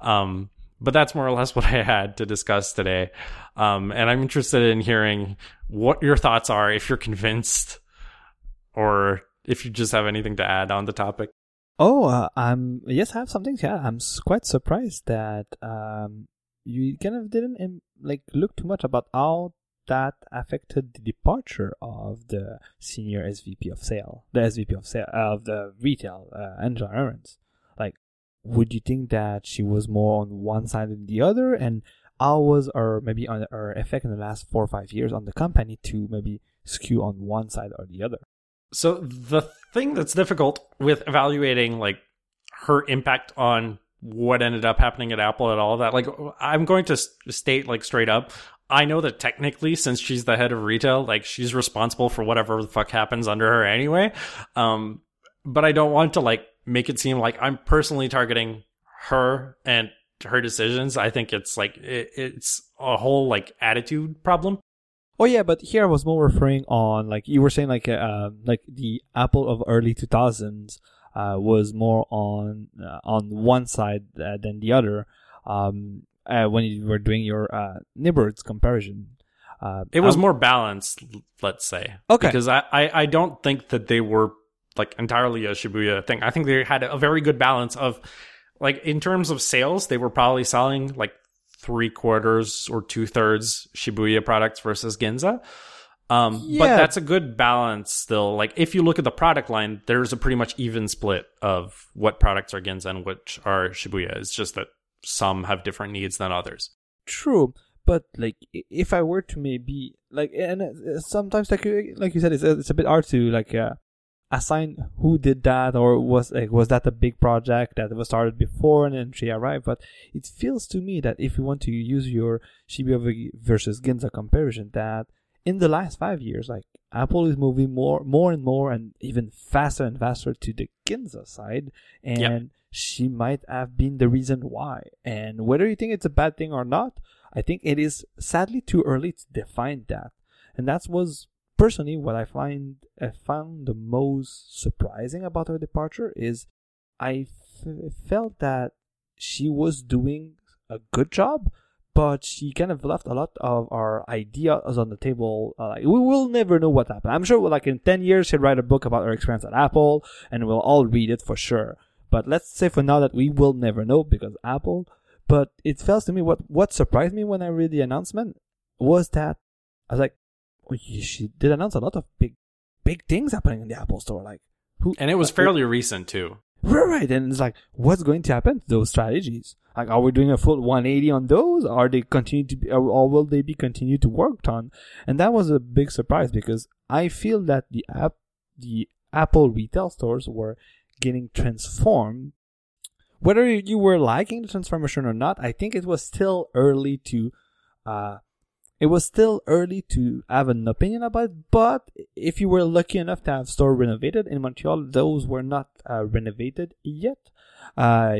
Um, but that's more or less what I had to discuss today. Um, and I'm interested in hearing what your thoughts are if you're convinced or if you just have anything to add on the topic. Oh, uh, I'm yes, I have something. Yeah, I'm quite surprised that um, you kind of didn't like look too much about how that affected the departure of the senior SVP of sale, the SVP of sale uh, of the retail, uh, Angela Ahrendts. Like, would you think that she was more on one side than the other, and how was or maybe on her effect in the last four or five years on the company to maybe skew on one side or the other? So the thing that's difficult with evaluating like her impact on what ended up happening at Apple and all that. Like, I'm going to state like straight up, I know that technically, since she's the head of retail, like she's responsible for whatever the fuck happens under her anyway. Um, but I don't want to like make it seem like I'm personally targeting her and her decisions. I think it's like it, it's a whole like attitude problem. Oh yeah, but here I was more referring on like you were saying like uh, like the Apple of early 2000s uh, was more on uh, on one side uh, than the other. Um, uh, when you were doing your uh, neighborhoods comparison. Uh, It was I'm- more balanced, let's say. Okay. Because I, I, I don't think that they were like entirely a Shibuya thing. I think they had a very good balance of like in terms of sales, they were probably selling like three quarters or two thirds Shibuya products versus Ginza. Um, but that's a good balance still. Like if you look at the product line, there's a pretty much even split of what products are Ginza and which are Shibuya. It's just that some have different needs than others. True, but like if I were to maybe like, and uh, sometimes like you- like you said, it's it's a bit hard to like uh, assign who did that or was like was that a big project that was started before and then she arrived. But it feels to me that if you want to use your Shibuya versus Ginza comparison, that in the last five years, like Apple is moving more, more and more, and even faster and faster to the Ginza side, and Yep. She might have been the reason why. And whether you think it's a bad thing or not, I think it is sadly too early to define that. And that was personally what I find I found the most surprising about her departure is I f- felt that she was doing a good job, but she kind of left a lot of our ideas on the table. Uh, we will never know what happened. I'm sure, like in ten years, she'll write a book about her experience at Apple, and we'll all read it for sure. But let's say for now that we will never know because Apple. But it felt to me what what surprised me when I read the announcement was that I was like, oh, she did announce a lot of big big things happening in the Apple Store. Like who And it was fairly recent too. Right, right. And it's like, what's going to happen to those strategies? Like, are we doing a full 180 on those? Are they continue to be, or or will they be continued to worked on? And that was a big surprise because I feel that the app, the Apple retail stores were getting transformed. Whether you were liking the transformation or not, I think it was still early to, uh, it was still early to have an opinion about it, but if you were lucky enough to have store renovated in Montreal, those were not uh, renovated yet. Uh,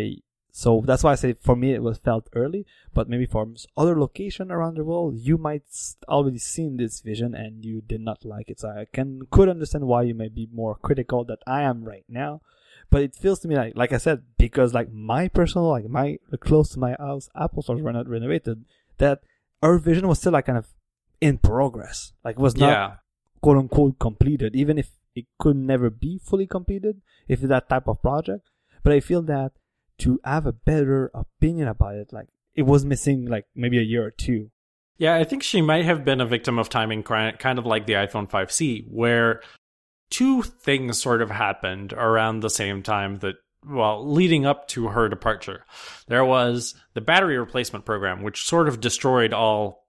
so that's why I say for me it was felt early, but maybe for other location around the world, you might already seen this vision and you did not like it. So I can could understand why you may be more critical that I am right now. But it feels to me like, like I said, because like my personal, like my close to my house, Apple stores were not renovated. That our vision was still like kind of in progress. Like it was not yeah. quote unquote completed, even if it could never be fully completed, if that type of project. But I feel that to have a better opinion about it, like it was missing like maybe a year or two. Yeah, I think she might have been a victim of timing, kind of like the iPhone 5C, where two things sort of happened around the same time that, well, leading up to her departure. There was the battery replacement program, which sort of destroyed all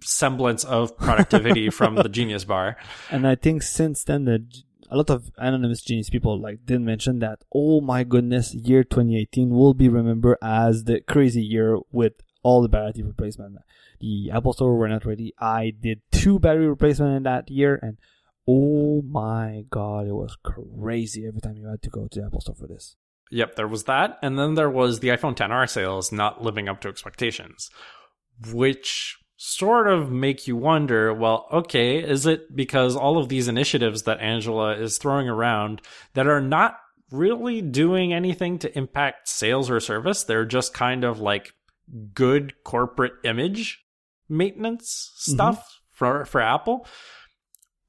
semblance of productivity from the Genius Bar. And I think since then, the, a lot of anonymous genius people like did mention that, oh my goodness, year 2018 will be remembered as the crazy year with all the battery replacement. The Apple Store were not ready. I did two battery replacement in that year, and oh my god, it was crazy every time you had to go to the Apple Store for this. Yep, there was that. And then there was the iPhone 10R sales not living up to expectations, which sort of make you wonder well, okay, is it because all of these initiatives that Angela is throwing around that are not really doing anything to impact sales or service? They're just kind of like good corporate image maintenance mm-hmm. stuff for, for Apple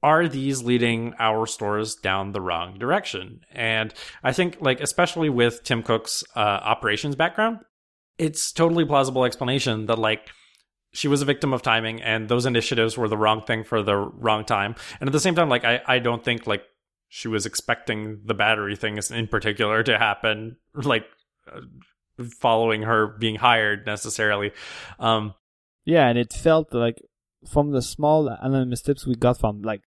are these leading our stores down the wrong direction? And I think, like, especially with Tim Cook's uh, operations background, it's totally plausible explanation that, like, she was a victim of timing and those initiatives were the wrong thing for the wrong time. And at the same time, like, I, I don't think, like, she was expecting the battery things in particular to happen, like, uh, following her being hired necessarily. Um, Yeah, and it felt like from the small anonymous tips we got from like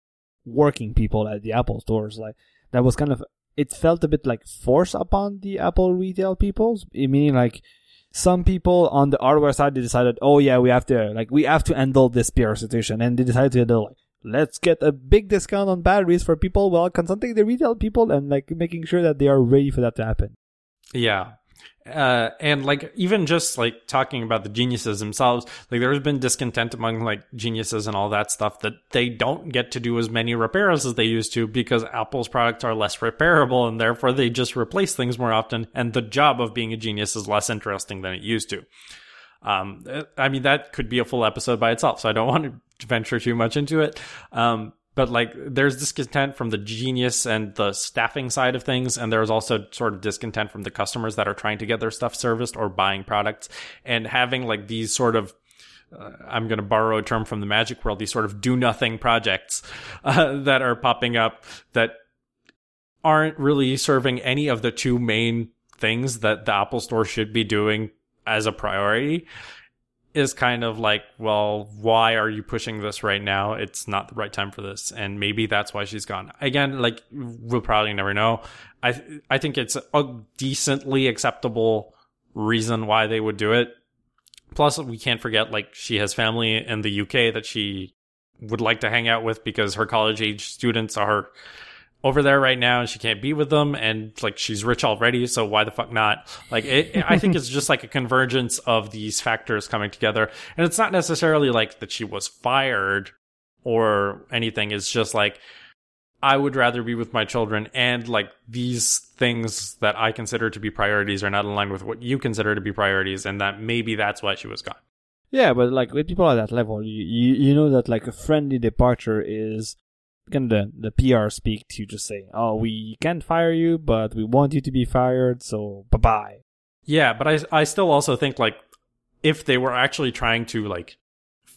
working people at the Apple stores, like that was kind of it felt a bit like force upon the Apple retail peoples, meaning like some people on the hardware side they decided, oh yeah, we have to like we have to handle this PR situation, and they decided to handle like let's get a big discount on batteries for people while consulting the retail people and like making sure that they are ready for that to happen. Yeah. Uh, and like even just like talking about the geniuses themselves, like there's been discontent among like geniuses and all that stuff that they don't get to do as many repairs as they used to because Apple's products are less repairable and therefore they just replace things more often. And the job of being a genius is less interesting than it used to. Um, I mean, that could be a full episode by itself, so I don't want to venture too much into it. Um, but like there's discontent from the genius and the staffing side of things and there's also sort of discontent from the customers that are trying to get their stuff serviced or buying products. And having like these sort of uh, I'm going to borrow a term from the magic world, these sort of do nothing projects uh, that are popping up that aren't really serving any of the two main things that the Apple Store should be doing as a priority is kind of like, well, why are you pushing this right now? It's not the right time for this. And maybe that's why she's gone. Again, like we'll probably never know. I, I think it's a decently acceptable reason why they would do it. Plus, we can't forget, like, she has family in the UK that she would like to hang out with because her college age students are over there right now and she can't be with them and like she's rich already so why the fuck not? Like it, i think it's just like a convergence of these factors coming together. And it's not necessarily like that she was fired or anything. It's just like i would rather be with my children and like these things that i consider to be priorities are not aligned with what you consider to be priorities and that maybe that's why she was gone. Yeah but like with people at that level you you, you know that like a friendly departure is can the the PR speak to just say, "Oh, we can't fire you, but we want you to be fired, so bye bye." Yeah, but I I still also think like if they were actually trying to like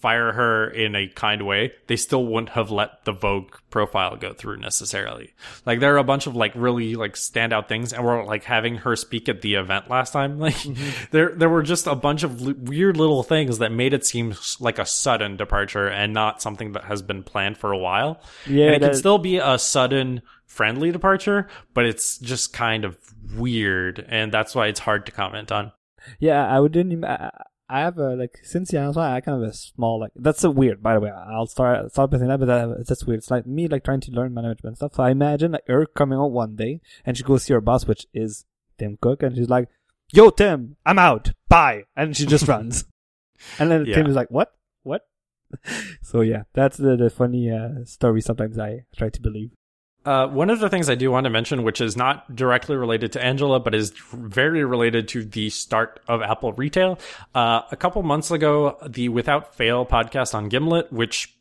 fire her in a kind way, they still wouldn't have let the Vogue profile go through necessarily. Like there are a bunch of like really like standout things, and we're like having her speak at the event last time. Like mm-hmm. there there were just a bunch of l- weird little things that made it seem like a sudden departure and not something that has been planned for a while. Yeah, and it that... can still be a sudden friendly departure, but it's just kind of weird, and that's why it's hard to comment on. Yeah, I wouldn't. Even, I have a like since yeah, why I kind of a small like that's a weird. By the way, I'll start start with that, but that, that's weird. It's like me like trying to learn management stuff. So I imagine like her coming out one day and she goes see her boss, which is Tim Cook, and she's like, "Yo, Tim, I'm out. Bye," and she just runs. And then yeah. Tim is like, "What? What?" so yeah, that's the, the funny uh, story. Sometimes I try to believe. Uh, one of the things I do want to mention, which is not directly related to Angela, but is very related to the start of Apple retail. Uh, a couple months ago, the Without Fail podcast on Gimlet, which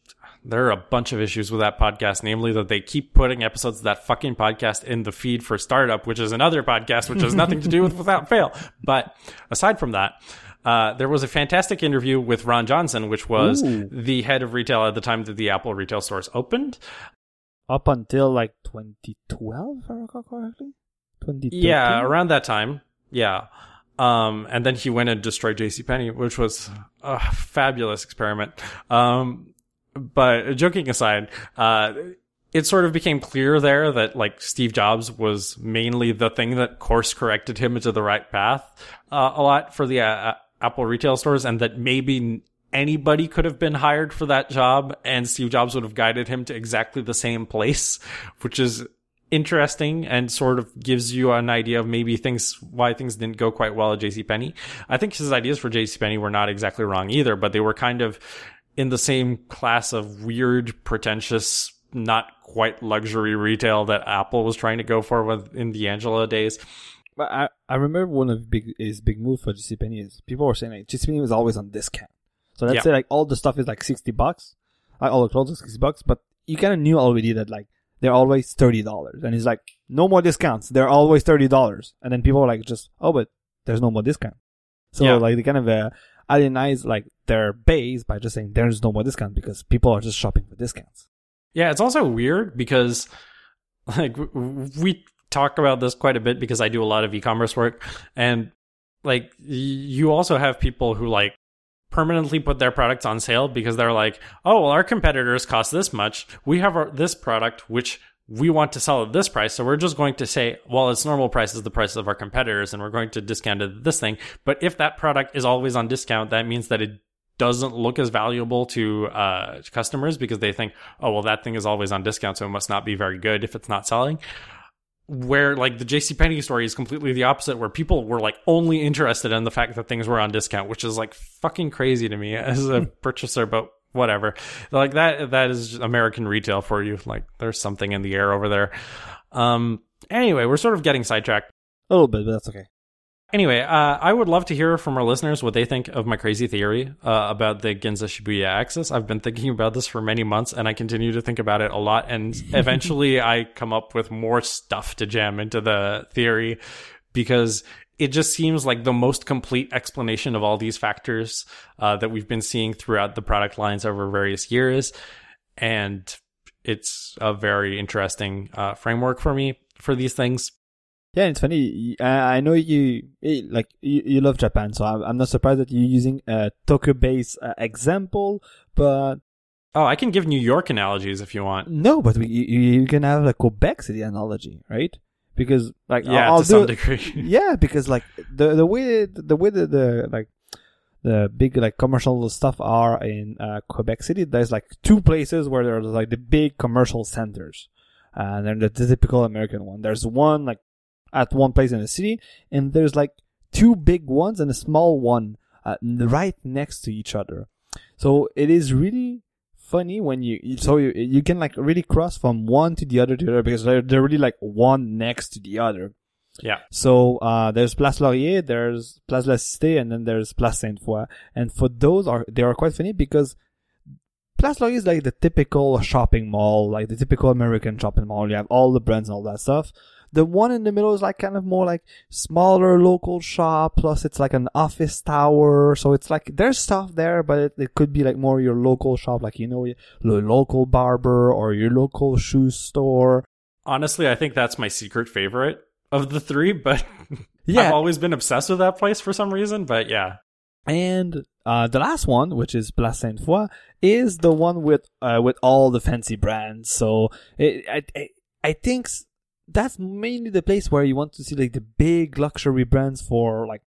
there are a bunch of issues with that podcast, namely that they keep putting episodes of that fucking podcast in the feed for Startup, which is another podcast, which has nothing to do with Without Fail. But aside from that, uh, there was a fantastic interview with Ron Johnson, which was Ooh. the head of retail at the time that the Apple retail stores opened up until like 2012, if I recall correctly. 2013? Yeah, around that time. Yeah. Um, and then he went and destroyed JC JCPenney, which was a fabulous experiment. Um, but joking aside, uh, it sort of became clear there that like Steve Jobs was mainly the thing that course corrected him into the right path, uh, a lot for the uh, Apple retail stores and that maybe anybody could have been hired for that job and Steve Jobs would have guided him to exactly the same place, which is interesting and sort of gives you an idea of maybe things why things didn't go quite well at JCPenney. I think his ideas for JCPenney were not exactly wrong either, but they were kind of in the same class of weird, pretentious, not quite luxury retail that Apple was trying to go for with in the Angela days. But I, I remember one of big his big move for JCPenney is people were saying like JCPenney was always on discount. So let's yeah. say like all the stuff is like sixty bucks, like all the clothes are sixty bucks, but you kind of knew already that like they're always thirty dollars, and it's like, no more discounts. They're always thirty dollars, and then people are like, just oh, but there's no more discount. So yeah. like they kind of uh, alienize like their base by just saying there's no more discount because people are just shopping for discounts. Yeah, it's also weird because like we talk about this quite a bit because I do a lot of e-commerce work and like you also have people who like permanently put their products on sale because they're like, oh, well, our competitors cost this much. We have our, this product, which we want to sell at this price. So we're just going to say, well, its normal price is the price of our competitors and we're going to discount it this thing. But if that product is always on discount, that means that it doesn't look as valuable to uh, customers because they think, oh, well, that thing is always on discount. So it must not be very good if it's not selling where like the JC Penney story is completely the opposite where people were like only interested in the fact that things were on discount which is like fucking crazy to me as a hmm. purchaser but whatever. Like that that is American retail for you. Like there's something in the air over there. Um anyway we're sort of getting sidetracked. A little bit but that's okay Anyway, uh, I would love to hear from our listeners what they think of my crazy theory uh, about the Ginza Shibuya axis. I've been thinking about this for many months, and I continue to think about it a lot. And eventually, I come up with more stuff to jam into the theory because it just seems like the most complete explanation of all these factors uh, that we've been seeing throughout the product lines over various years. And it's a very interesting uh, framework for me for these things. Yeah, it's funny. I, I know you eh, like you, you love Japan, so I'm, I'm not surprised that you're using a Tokyo-based uh, example. But oh, I can give New York analogies if you want. No, but we, you, you can have a Quebec City analogy, right? Because like yeah, I'll, to some degree. yeah, because like the the way the way that the like the big like commercial stuff are in uh, Quebec City, there's like two places where there's like the big commercial centers, and then the, the typical American one. There's one like at one place in the city, and there's like two big ones and a small one uh, right next to each other. So it is really funny when you so you you can like really cross from one to the other to the other because they're they're really like one next to the other. Yeah. So uh, there's Place Laurier, there's Place la Cité, and then there's Place Sainte Foy. And for those are they are quite funny because Place Laurier is like the typical shopping mall, like the typical American shopping mall. You have all the brands and all that stuff. The one in the middle is like kind of more like smaller local shop, plus it's like an office tower. So it's like there's stuff there, but it, it could be like more your local shop, like you know, your local barber or your local shoe store. Honestly, I think that's my secret favorite of the three, but Yeah. I've always been obsessed with that place for some reason. But yeah, And uh, the last one, which is Place Sainte Foy, is the one with uh, with all the fancy brands. So it, I, I I think that's mainly the place where you want to see like the big luxury brands for like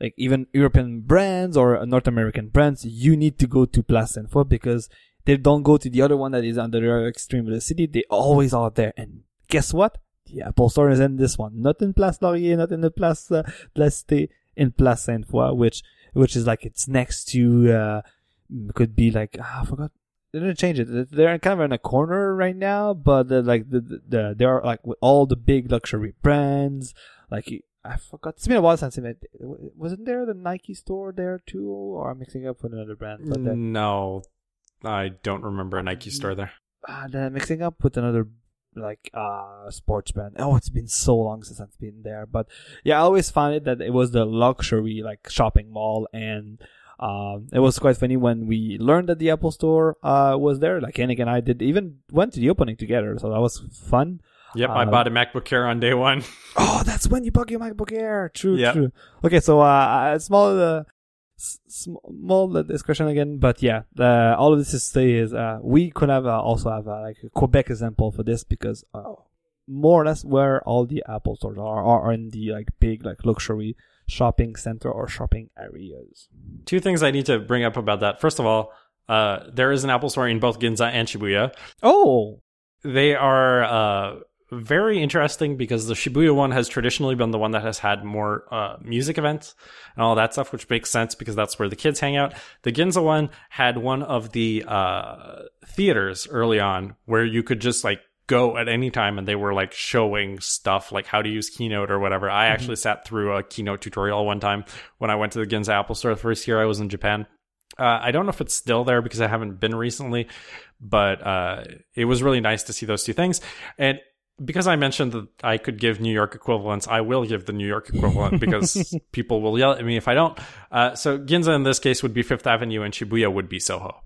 like even European brands or North American brands. You need to go to Place Foy because they don't go to the other one that is under the extreme of the city. They always are there. And guess what? The Apple Store is in this one, not in Place Laurier, not in the Place uh, Cité, in Place Sainte which which is like it's next to uh could be like ah, I forgot they didn't change it. They're kind of in a corner right now, but uh, like the, the, the they are like with all the big luxury brands. Like I forgot. It's been a while since I met. Wasn't there the Nike store there too, or I'm mixing up with another brand? But no, I don't remember a Nike store there. ah, then I'm mixing up with another like uh sports brand. Oh, it's been so long since I've been there. But yeah, I always found it that it was the luxury like shopping mall and um it was quite funny when we learned that the Apple store uh was there. Like Yannick and I did even went to the opening together, so that was fun. Yep, I Uh, bought a MacBook Air on day one. Oh, that's when you bought your MacBook Air. True, Yep. true. Okay, so uh, small, uh, small uh, discussion again, but yeah, uh, all of this to say is uh, we could have uh, also have uh, like a Quebec example for this because uh, more or less where all the Apple stores are are in the like big like luxury shopping center or shopping areas. Two things I need to bring up about that. First of all, uh, there is an Apple store in both Ginza and Shibuya. Oh, They are uh, very interesting because the Shibuya one has traditionally been the one that has had more uh, music events and all that stuff, which makes sense because that's where the kids hang out. The Ginza one had one of the uh, theaters early on where you could just like go at any time and they were like showing stuff like how to use Keynote or whatever. I actually sat through a Keynote tutorial one time when I went to the Ginza Apple store the first year I was in Japan. Uh, I don't know if it's still there because I haven't been recently, but uh, it was really nice to see those two things. And because I mentioned that I could give New York equivalents, I will give the New York equivalent because people will yell at me if I don't. Uh, so Ginza in this case would be Fifth Avenue, and Shibuya would be Soho.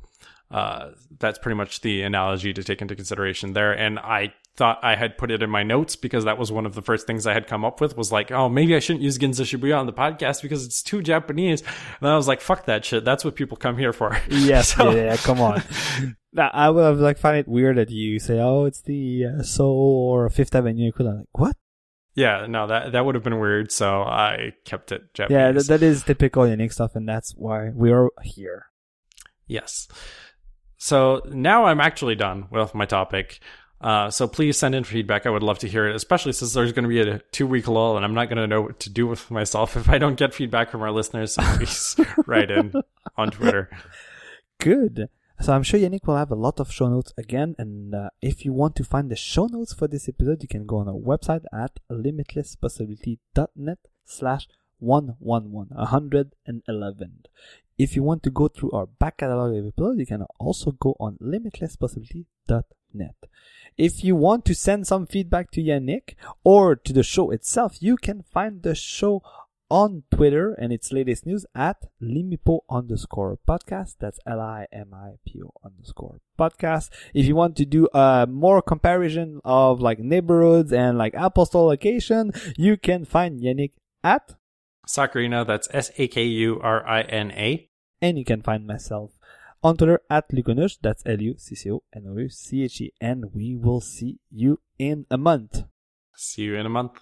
Uh, that's pretty much the analogy to take into consideration there. And I thought I had put it in my notes because that was one of the first things I had come up with was like, oh, maybe I shouldn't use Ginza Shibuya on the podcast because it's too Japanese. And I was like, fuck that shit. That's what people come here for. yes, So- yeah, yeah, come on. Now, I would have like find it weird that you say, "Oh, it's the uh, Soho or Fifth Avenue equivalent." Like, what? Yeah, no, that that would have been weird. So I kept it Japanese. Yeah, that, that is typical unique stuff, and that's why we are here. Yes. So now I'm actually done with my topic. Uh, so please send in feedback. I would love to hear it, especially since there's going to be a two week lull and I'm not going to know what to do with myself if I don't get feedback from our listeners. So please write in on Twitter. Good. So I'm sure Yannick will have a lot of show notes again, and uh, if you want to find the show notes for this episode, you can go on our website at limitlesspossibility.net slash 111, 111. If you want to go through our back catalog of episodes, you can also go on limitlesspossibility.net. If you want to send some feedback to Yannick or to the show itself, you can find the show on Twitter and its latest news at limipo underscore podcast. That's L-I-M-I-P-O underscore podcast. If you want to do a more comparison of like neighborhoods and like Apple Store location, you can find Yannick at Sakurina, that's S A K U R I N A. and you can find myself on Twitter at Lucconouche. That's L-U-C-C-O-N-O-U-C-H-E. And we will see you in a month. See you in a month.